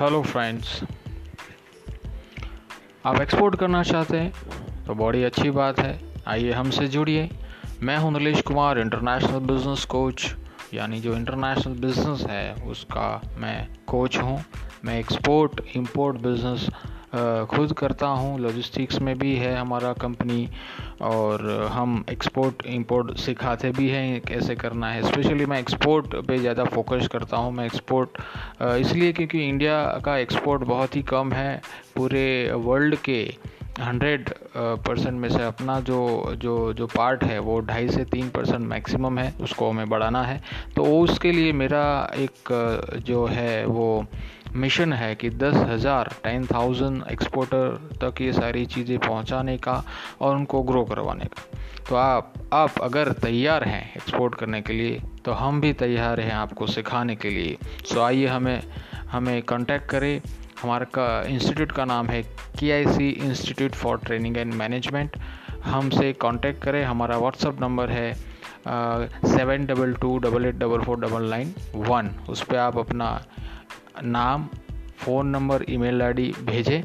Hello friends आप export करना चाहते हैं तो बड़ी अच्छी बात है। आइए हमसे जुड़िए। मैं हूँ Nilesh Kumar international business coach यानी जो इंटरनेशनल बिज़नेस है, उसका मैं कोच हूँ। मैं एक्सपोर्ट इंपोर्ट बिज़नेस खुद करता हूँ लॉजिस्टिक्स में भी है हमारा कंपनी और हम एक्सपोर्ट इंपोर्ट सिखाते भी हैं कैसे करना है। स्पेशली मैं एक्सपोर्ट पे ज़्यादा फोकस करता हूँ, मैं एक्सपोर्ट इसलिए क्योंकि इंडिया का एक्सपोर्ट बहुत ही कम है पूरे वर्ल्ड के। हंड्रेड परसेंट में से अपना जो जो जो पार्ट है, वो ढाई से तीन परसेंट मैक्सिमम है, उसको हमें बढ़ाना है। तो उसके लिए मेरा एक जो है, वो मिशन है कि दस हज़ार टेन थाउज़ेंड एक्सपोर्टर तक ये सारी चीज़ें पहुँचाने का और उनको ग्रो करवाने का। तो आप आप अगर तैयार हैं एक्सपोर्ट करने के लिए तो हम भी तैयार हैं आपको सिखाने के लिए। सो आइए हमें हमें कांटेक्ट करें। हमारा का इंस्टीट्यूट का नाम है K I C institute for training and management हमसे कांटेक्ट करें। हमारा व्हाट्सअप नंबर है seven double two double eight double four double nine one उस पर आप अपना नाम फ़ोन नंबर ईमेल आईडी भेजें।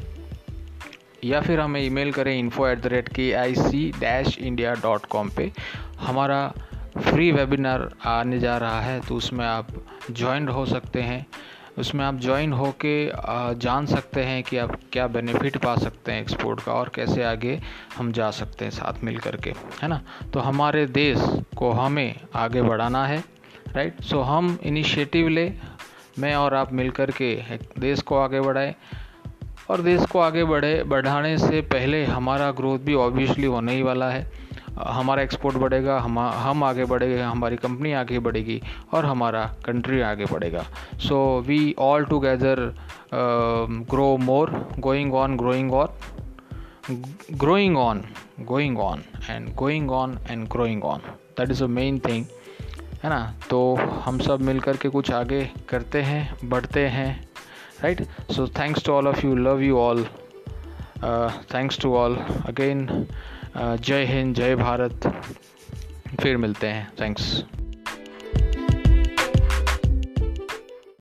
या फिर हमें ईमेल करें info at the rate K I C dash India dot com पर हमारा फ्री वेबिनार आने जा रहा है तो उसमें आप ज्वाइन हो सकते हैं। उसमें आप ज्वाइन हो के जान सकते हैं कि आप क्या बेनिफिट पा सकते हैं एक्सपोर्ट का और कैसे आगे हम जा सकते हैं साथ मिल करके, है ना? तो हमारे देश को हमें आगे बढ़ाना है राइट सो हम इनिशिएटिव ले, मैं और आप मिल कर के देश को आगे बढ़ाएँ। और देश को आगे बढ़े, बढ़ाने से पहले हमारा ग्रोथ भी ऑब्वियसली होने ही वाला है। हमारा एक्सपोर्ट बढ़ेगा, हम हम आगे बढ़ेंगे, हमारी कंपनी आगे बढ़ेगी और हमारा कंट्री आगे बढ़ेगा। So we all together grow more going on growing on growing on going on and going on and growing on that is a main thing है ना? तो हम सब मिल कर के कुछ आगे करते हैं, बढ़ते हैं right so thanks to all of you love you all thanks to all again जय हिंद जय भारत फिर मिलते हैं. थैंक्स